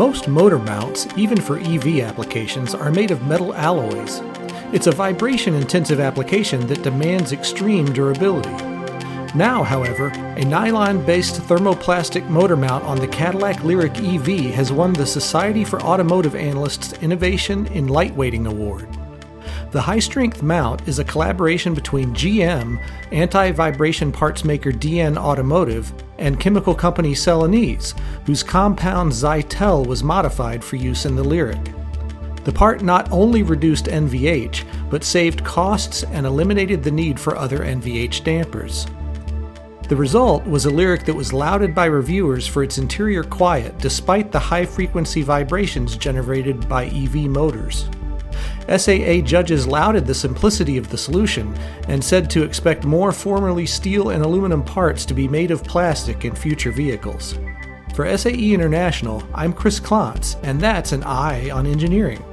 Most motor mounts, even for EV applications, are made of metal alloys. It's a vibration intensive application that demands extreme durability. Now, however, a nylon based thermoplastic motor mount on the Cadillac Lyriq EV has won the Society for Automotive Analysts Innovation in Lightweighting Award. The high strength mount is a collaboration between GM, anti vibration parts maker DN Automotive, and chemical company Celanese, whose compound Zytel was modified for use in the Lyriq. The part not only reduced NVH, but saved costs and eliminated the need for other NVH dampers. The result was a Lyriq that was lauded by reviewers for its interior quiet despite the high frequency vibrations generated by EV motors. SAA judges lauded the simplicity of the solution and said to expect more formerly steel and aluminum parts to be made of plastic in future vehicles. For SAE International, I'm Chris Clonts, and that's an Eye on Engineering.